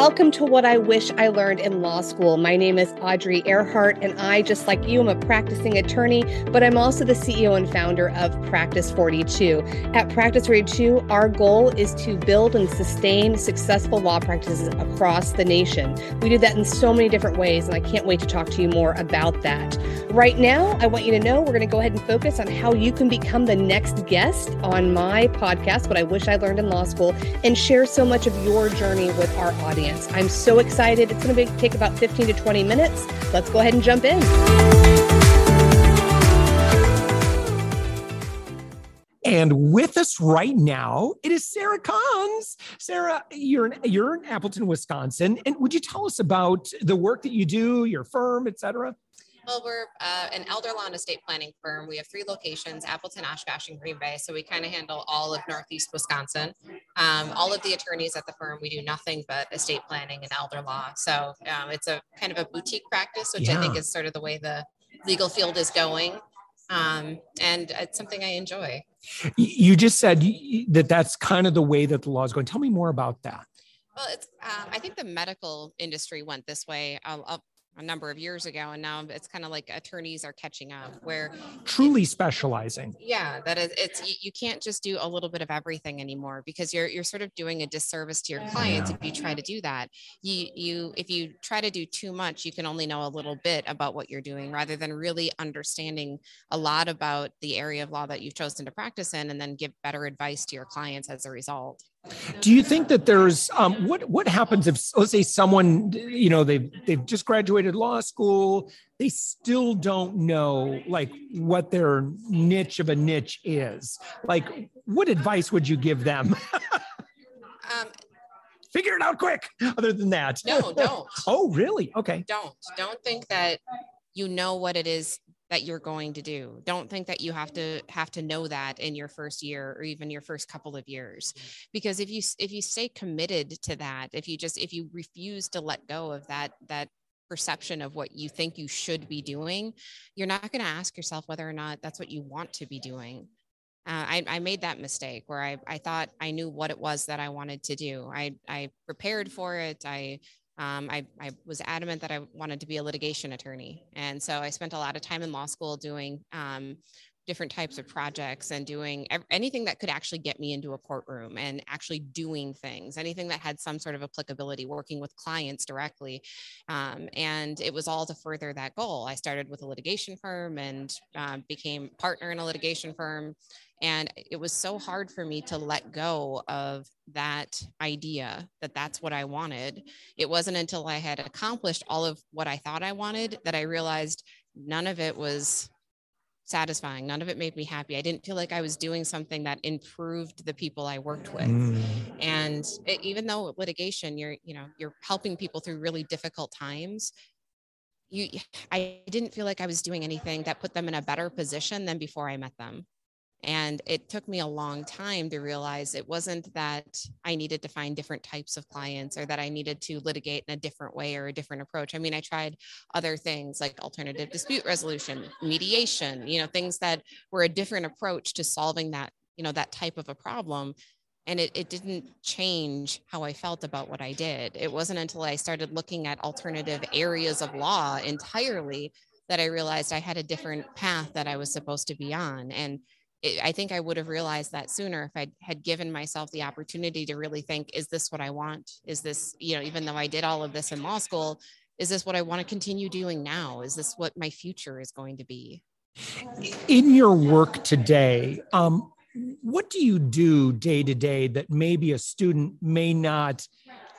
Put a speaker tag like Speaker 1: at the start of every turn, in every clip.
Speaker 1: Welcome to What I Wish I Learned in Law School. My name is Audrey Ehrhardt, and I, just like you, am a practicing attorney, but I'm also the CEO and founder of Practice 42. At Practice 42, our goal is to build and sustain successful law practices across the nation. We do that in so many different ways, and I can't wait to talk to you more about that. Right now, I want you to know we're going to go ahead and focus on how you can become the next guest on my podcast, What I Wish I Learned in Law School, and share so much of your journey with our audience. I'm so excited. It's going to take about 15 to 20 minutes. Let's go ahead and jump in.
Speaker 2: And with us right now, it is Sarah Kons. Sarah, you're in, you're in Appleton, Wisconsin. And would you tell us about the work that you do, your firm, et cetera?
Speaker 3: Well, we're uh, an elder law and estate planning firm. We have three locations, Appleton, Oshkosh, and Green Bay. So we kind of handle all of Northeast Wisconsin. Um, all of the attorneys at the firm, we do nothing but estate planning and elder law. So um, it's a kind of a boutique practice, which yeah. I think is sort of the way the legal field is going. Um, and it's something I enjoy.
Speaker 2: You just said that that's kind of the way that the law is going. Tell me more about that.
Speaker 3: Well, it's. Um, I think the medical industry went this way. I'll, I'll, a number of years ago and now it's kind of like attorneys are catching up where
Speaker 2: truly specializing.
Speaker 3: Yeah that is it's you, can't just do a little bit of everything anymore because you're you're sort of doing a disservice to your clients yeah. if you try to do that. You you if you try to do too much you can only know a little bit about what you're doing rather than really understanding a lot about the area of law that you've chosen to practice in and then give better advice to your clients as a result
Speaker 2: do you think that there's um, what what happens if let's say someone you know they've they've just graduated law school they still don't know like what their niche of a niche is? Like what advice would you give them? Um, figure it out quick other than that.
Speaker 3: No don't.
Speaker 2: Oh really? Okay.
Speaker 3: Don't. Don't think that you know what it is that you're going to do don't think that you have to have to know that in your first year or even your first couple of years because if you if you stay committed to that if you just if you refuse to let go of that that perception of what you think you should be doing you're not going to ask yourself whether or not that's what you want to be doing uh, I, I, made that mistake where I, I thought I knew what it was that I wanted to do. I, I prepared for it. I um, I, I, was adamant that I wanted to be a litigation attorney. And so I spent a lot of time in law school doing um, different types of projects and doing anything that could actually get me into a courtroom and actually doing things, anything that had some sort of applicability, working with clients directly. Um, and it was all to further that goal. I started with a litigation firm and uh, became partner in a litigation firm and it was so hard for me to let go of that idea that that's what I wanted. It wasn't until I had accomplished all of what I thought I wanted that I realized none of it was satisfying. None of it made me happy. I didn't feel like I was doing something that improved the people I worked with. Mm. And it, even though litigation, you're, you know, you're helping people through really difficult times, you, I didn't feel like I was doing anything that put them in a better position than before I met them. And it took me a long time to realize it wasn't that I needed to find different types of clients or that I needed to litigate in a different way or a different approach. I mean, I tried other things like alternative dispute resolution, mediation, you know, things that were a different approach to solving that, you know, that type of a problem. And it, it didn't change how I felt about what I did. It wasn't until I started looking at alternative areas of law entirely that I realized I had a different path that I was supposed to be on. And it, I think I would have realized that sooner if I had given myself the opportunity to really think, is this what I want? Is this, you know, even though I did all of this in law school, is this what I want to continue doing now? Is this what my future is going to be?
Speaker 2: In your work today, um, what do you do day to day that maybe a student may not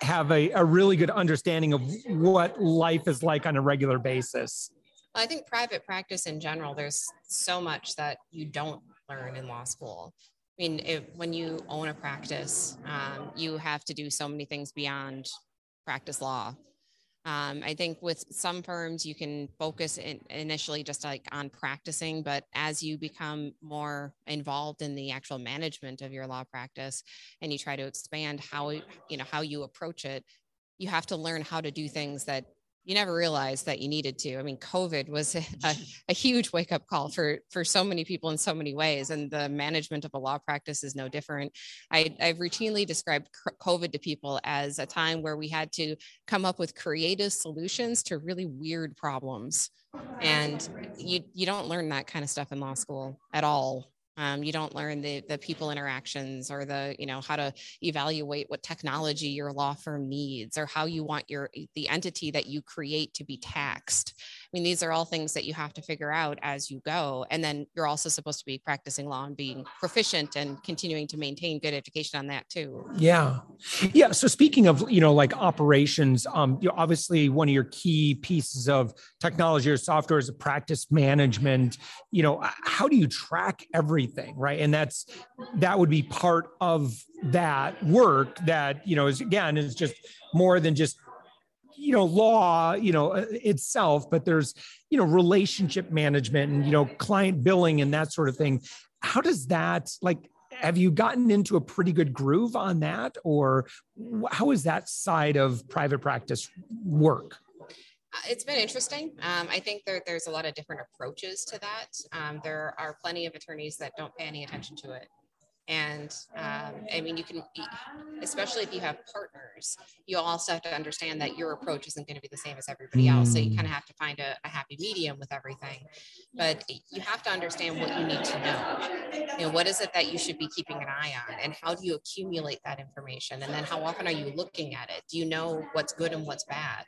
Speaker 2: have a, a really good understanding of what life is like on a regular basis?
Speaker 3: I think private practice in general, there's so much that you don't learn in law school. I mean, when you own a practice, um, you have to do so many things beyond practice law. Um, I think with some firms, you can focus in, initially just like on practicing, but as you become more involved in the actual management of your law practice and you try to expand how you know how you approach it, you have to learn how to do things that you never realized that you needed to. I mean, COVID was a, a, huge wake up call for for so many people in so many ways, and the management of a law practice is no different. I, I've routinely described COVID to people as a time where we had to come up with creative solutions to really weird problems, and you you don't learn that kind of stuff in law school at all. Um, you don't learn the the people interactions or the you know how to evaluate what technology your law firm needs or how you want your the entity that you create to be taxed mean, these are all things that you have to figure out as you go. And then you're also supposed to be practicing law and being proficient and continuing to maintain good education on that too.
Speaker 2: Yeah. Yeah. So speaking of, you know, like operations, um, you know, obviously one of your key pieces of technology or software is practice management. You know, how do you track everything? Right. And that's that would be part of that work that, you know, is again is just more than just you know law you know uh, itself but there's you know relationship management and you know client billing and that sort of thing how does that like have you gotten into a pretty good groove on that or how is that side of private practice work
Speaker 3: uh, it's been interesting. Um, I think there, there's a lot of different approaches to that. Um, there are plenty of attorneys that don't pay any attention to it. And um, I mean, you can, especially if you have partners, you also have to understand that your approach isn't going to be the same as everybody else. So you kind of have to find a, a, happy medium with everything. But you have to understand what you need to know. You know, what is it that you should be keeping an eye on, and how do you accumulate that information? And then how often are you looking at it? Do you know what's good and what's bad?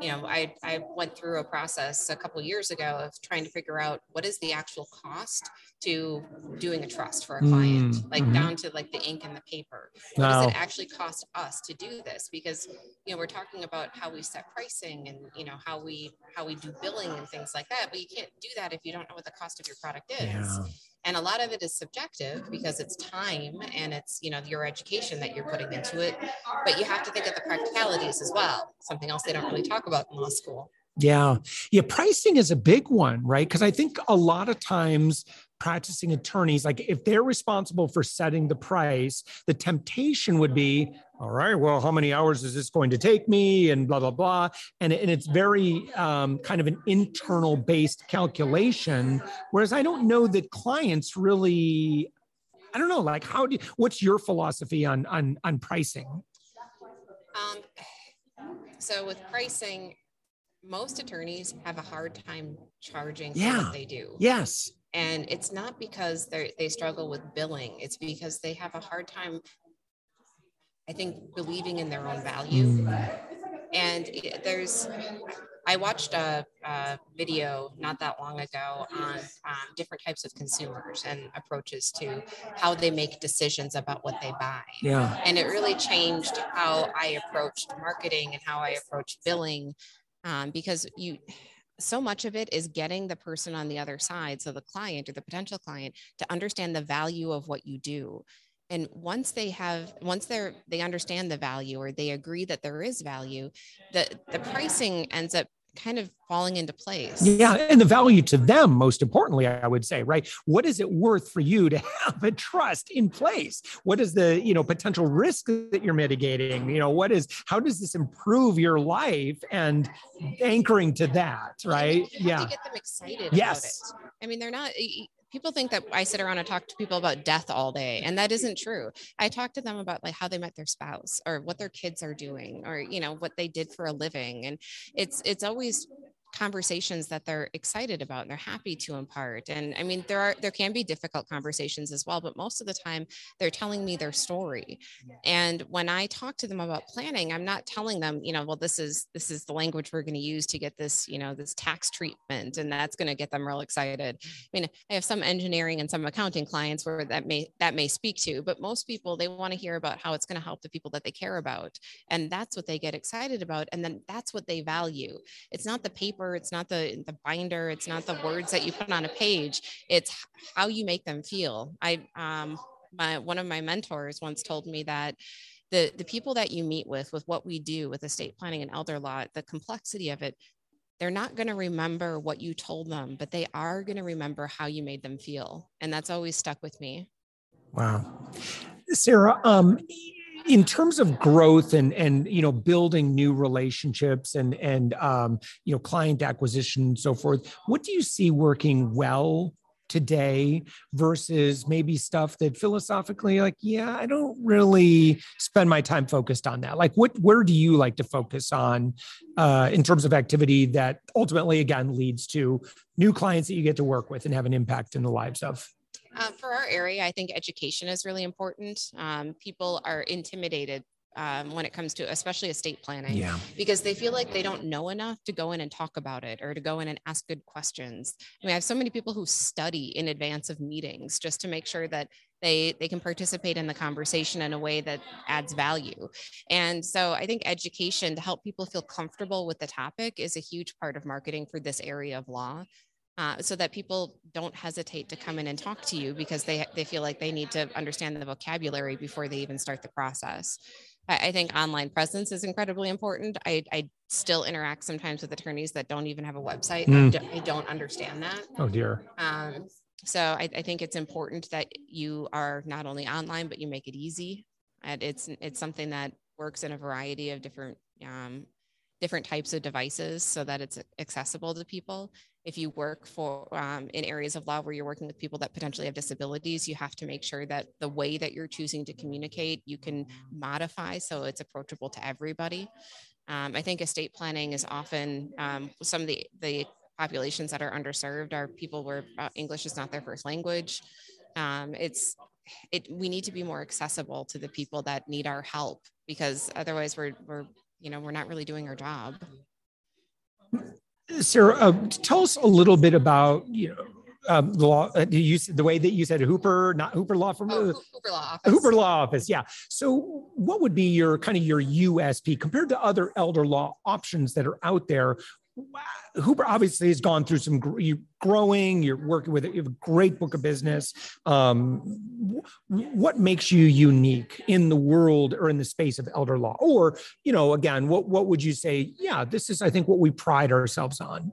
Speaker 3: You know, I, I went through a process a couple years ago of trying to figure out what is the actual cost to doing a trust for a client, mm, like mm-hmm. down to like the ink and the paper. What wow. does it actually cost us to do this? Because you know, we're talking about how we set pricing and you know how we how we do billing and things like that, but you can't do that if you don't know what the cost of your product is. Yeah and a lot of it is subjective because it's time and it's you know your education that you're putting into it but you have to think of the practicalities as well something else they don't really talk about in law school.
Speaker 2: Yeah. Yeah pricing is a big one right? Because i think a lot of times practicing attorneys like if they're responsible for setting the price the temptation would be all right well how many hours is this going to take me? and blah blah blah. And, and it's very um, kind of an internal based calculation. Whereas i don't know that clients really i don't know like how do you, what's your philosophy on on on pricing? Um,
Speaker 3: so with pricing most attorneys have a hard time charging yeah. what they do.
Speaker 2: Yes.
Speaker 3: And it's not because they they struggle with billing. It's because they have a hard time i think believing in their own value. Mm. and there's i watched a, a, video not that long ago on um, different types of consumers and approaches to how they make decisions about what they buy.
Speaker 2: Yeah.
Speaker 3: And it really changed how i approached marketing and how i approached billing um, because you so much of it is getting the person on the other side, so the client or the potential client, to understand the value of what you do. And once they have, once they're they understand the value or they agree that there is value, the the pricing ends up kind of falling into place.
Speaker 2: Yeah. And the value to them, most importantly, I would say, right? What is it worth for you to have a trust in place? What is the, you know, potential risk that you're mitigating? You know, what is, how does this improve your life and anchoring to that, right?
Speaker 3: yeah. get them excited
Speaker 2: yes.
Speaker 3: I mean, they're not, people think that I sit around and talk to people about death all day, and that isn't true. I talk to them about like how they met their spouse or what their kids are doing or you know what they did for a living, and it's it's always conversations that they're excited about and they're happy to impart and i mean there are there can be difficult conversations as well but most of the time they're telling me their story and when i talk to them about planning i'm not telling them you know well this is this is the language we're going to use to get this you know this tax treatment and that's going to get them real excited. Mm-hmm. I mean i have some engineering and some accounting clients where that may that may speak to but most people they want to hear about how it's going to help the people that they care about and that's what they get excited about and then that's what they value. It's not the paper paper it's not the the binder it's not the words that you put on a page it's how you make them feel. I um my one of my mentors once told me that the the people that you meet with with what we do with estate planning and elder law the complexity of it they're not going to remember what you told them but they are going to remember how you made them feel and that's always stuck with me.
Speaker 2: Wow. Sarah um in terms of growth and and you know building new relationships and and um, you know client acquisition and so forth what do you see working well today versus maybe stuff that philosophically like yeah i don't really spend my time focused on that? Like what where do you like to focus on uh, in terms of activity that ultimately again leads to new clients that you get to work with and have an impact in the lives of
Speaker 3: uh, for our area, I think education is really important. Um, people are intimidated um, when it comes to especially estate planning
Speaker 2: yeah.
Speaker 3: because they feel like they don't know enough to go in and talk about it or to go in and ask good questions. I mean, I have so many people who study in advance of meetings just to make sure that they they can participate in the conversation in a way that adds value and so i think education to help people feel comfortable with the topic is a huge part of marketing for this area of law uh, so that people don't hesitate to come in and talk to you because they, they feel like they need to understand the vocabulary before they even start the process. I, I think online presence is incredibly important. I, I, still interact sometimes with attorneys that don't even have a website. Mm. I, don't, understand that.
Speaker 2: Oh dear.
Speaker 3: Um, so I, I, think it's important that you are not only online, but you make it easy. And it's it's something that works in a variety of different um, different types of devices so that it's accessible to people. If you work for um, in areas of law where you're working with people that potentially have disabilities you have to make sure that the way that you're choosing to communicate you can modify so it's approachable to everybody. Um, i think estate planning is often um, some of the the populations that are underserved are people where uh, english is not their first language. Um, it's it we need to be more accessible to the people that need our help because otherwise we're we're you know we're not really doing our job
Speaker 2: Sarah, uh, tell us a little bit about you know um, the law. Uh, you the way that you said Hooper, not Hooper Law Firm.
Speaker 3: Oh, Hooper Law Office.
Speaker 2: Hooper Law Office. Yeah. So, what would be your kind of your USP compared to other elder law options that are out there? Hooper obviously has gone through some you growing. You're working with you have a great book of business. Um, what makes you unique in the world or in the space of elder law? Or you know, again, what what would you say? Yeah, this is I think what we pride ourselves on.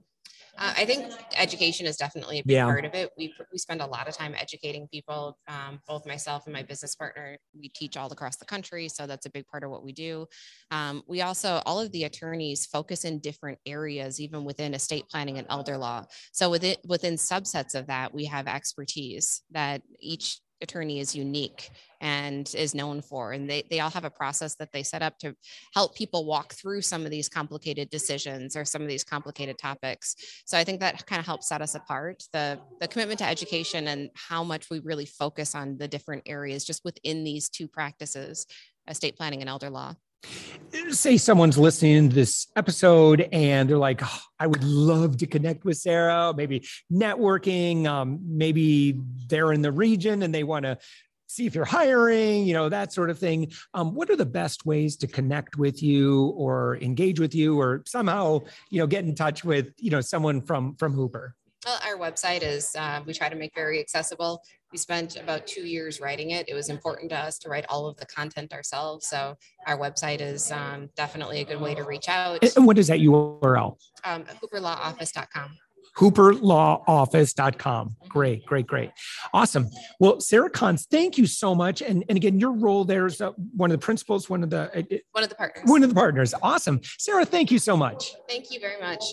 Speaker 3: Uh, I think education is definitely a big yeah. part of it. We, we spend a lot of time educating people, um, both myself and my business partner. We teach all across the country, so that's a big part of what we do. Um, we also, all of the attorneys focus in different areas, even within estate planning and elder law. So within, within subsets of that, we have expertise that each attorney is unique and is known for. And they, they all have a process that they set up to help people walk through some of these complicated decisions or some of these complicated topics. So I think that kind of helps set us apart. The, the commitment to education and how much we really focus on the different areas just within these two practices, estate planning and elder law
Speaker 2: say someone's listening to this episode and they're like oh, i would love to connect with sarah maybe networking um, maybe they're in the region and they want to see if you're hiring, you know, that sort of thing. Um, what are the best ways to connect with you or engage with you or somehow, you know, get in touch with, you know, someone from from Hooper?
Speaker 3: Well, our website is uh, we try to make very accessible. We spent about two years writing it. It was important to us to write all of the content ourselves. So our website is um, definitely a good way to reach out.
Speaker 2: And what is that URL?
Speaker 3: Um, HooperLawOffice.com
Speaker 2: hooperlawoffice.com. Great, great, great. Awesome. Well, Sarah Kons, thank you so much. And, and again, your role there is uh, one of the principals, one of the
Speaker 3: uh, one of the partners.
Speaker 2: One of the partners. Awesome. Sarah, thank you so much.
Speaker 3: Thank you very much.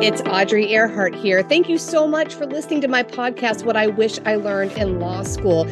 Speaker 1: It's Audrey Ehrhardt here. Thank you so much for listening to my podcast, What I Wish I Learned in Law School.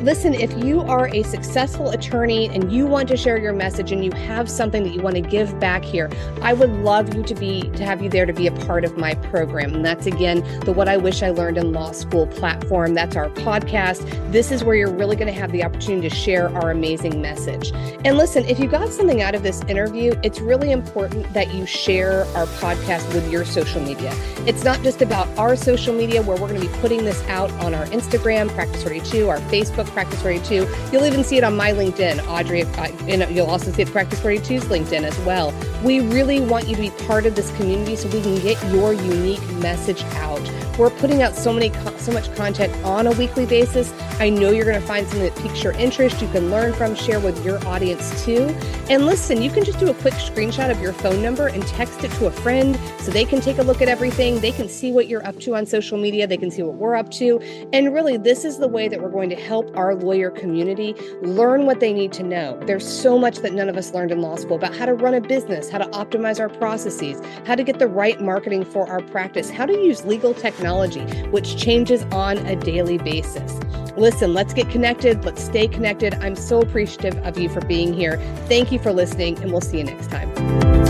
Speaker 1: Listen, if you are a successful attorney and you want to share your message and you have something that you want to give back here, I would love you to be to have you there to be a part of my program. And that's again the What I Wish I Learned in Law School platform. That's our podcast. This is where you're really going to have the opportunity to share our amazing message. And listen, if you got something out of this interview, it's really important that you share our podcast with your social social media. It's not just about our social media where we're going to be putting this out on our Instagram, Practice 42, our Facebook, Practice 42. You'll even see it on my LinkedIn, Audrey, and you'll also see it Practice 42's LinkedIn as well. We really want you to be part of this community so we can get your unique message out. We're putting out so many so much content on a weekly basis. I know you're going to find something that piques your interest. You can learn from, share with your audience too. And listen, you can just do a quick screenshot of your phone number and text it to a friend so they can take a look at everything. They can see what you're up to on social media. They can see what we're up to. And really, this is the way that we're going to help our lawyer community learn what they need to know. There's so much that none of us learned in law school about how to run a business, how to optimize our processes, how to get the right marketing for our practice, how to use legal technology, which changes on a daily basis. Listen, let's get connected. Let's stay connected. I'm so appreciative of you for being here. Thank you for listening, and we'll see you next time.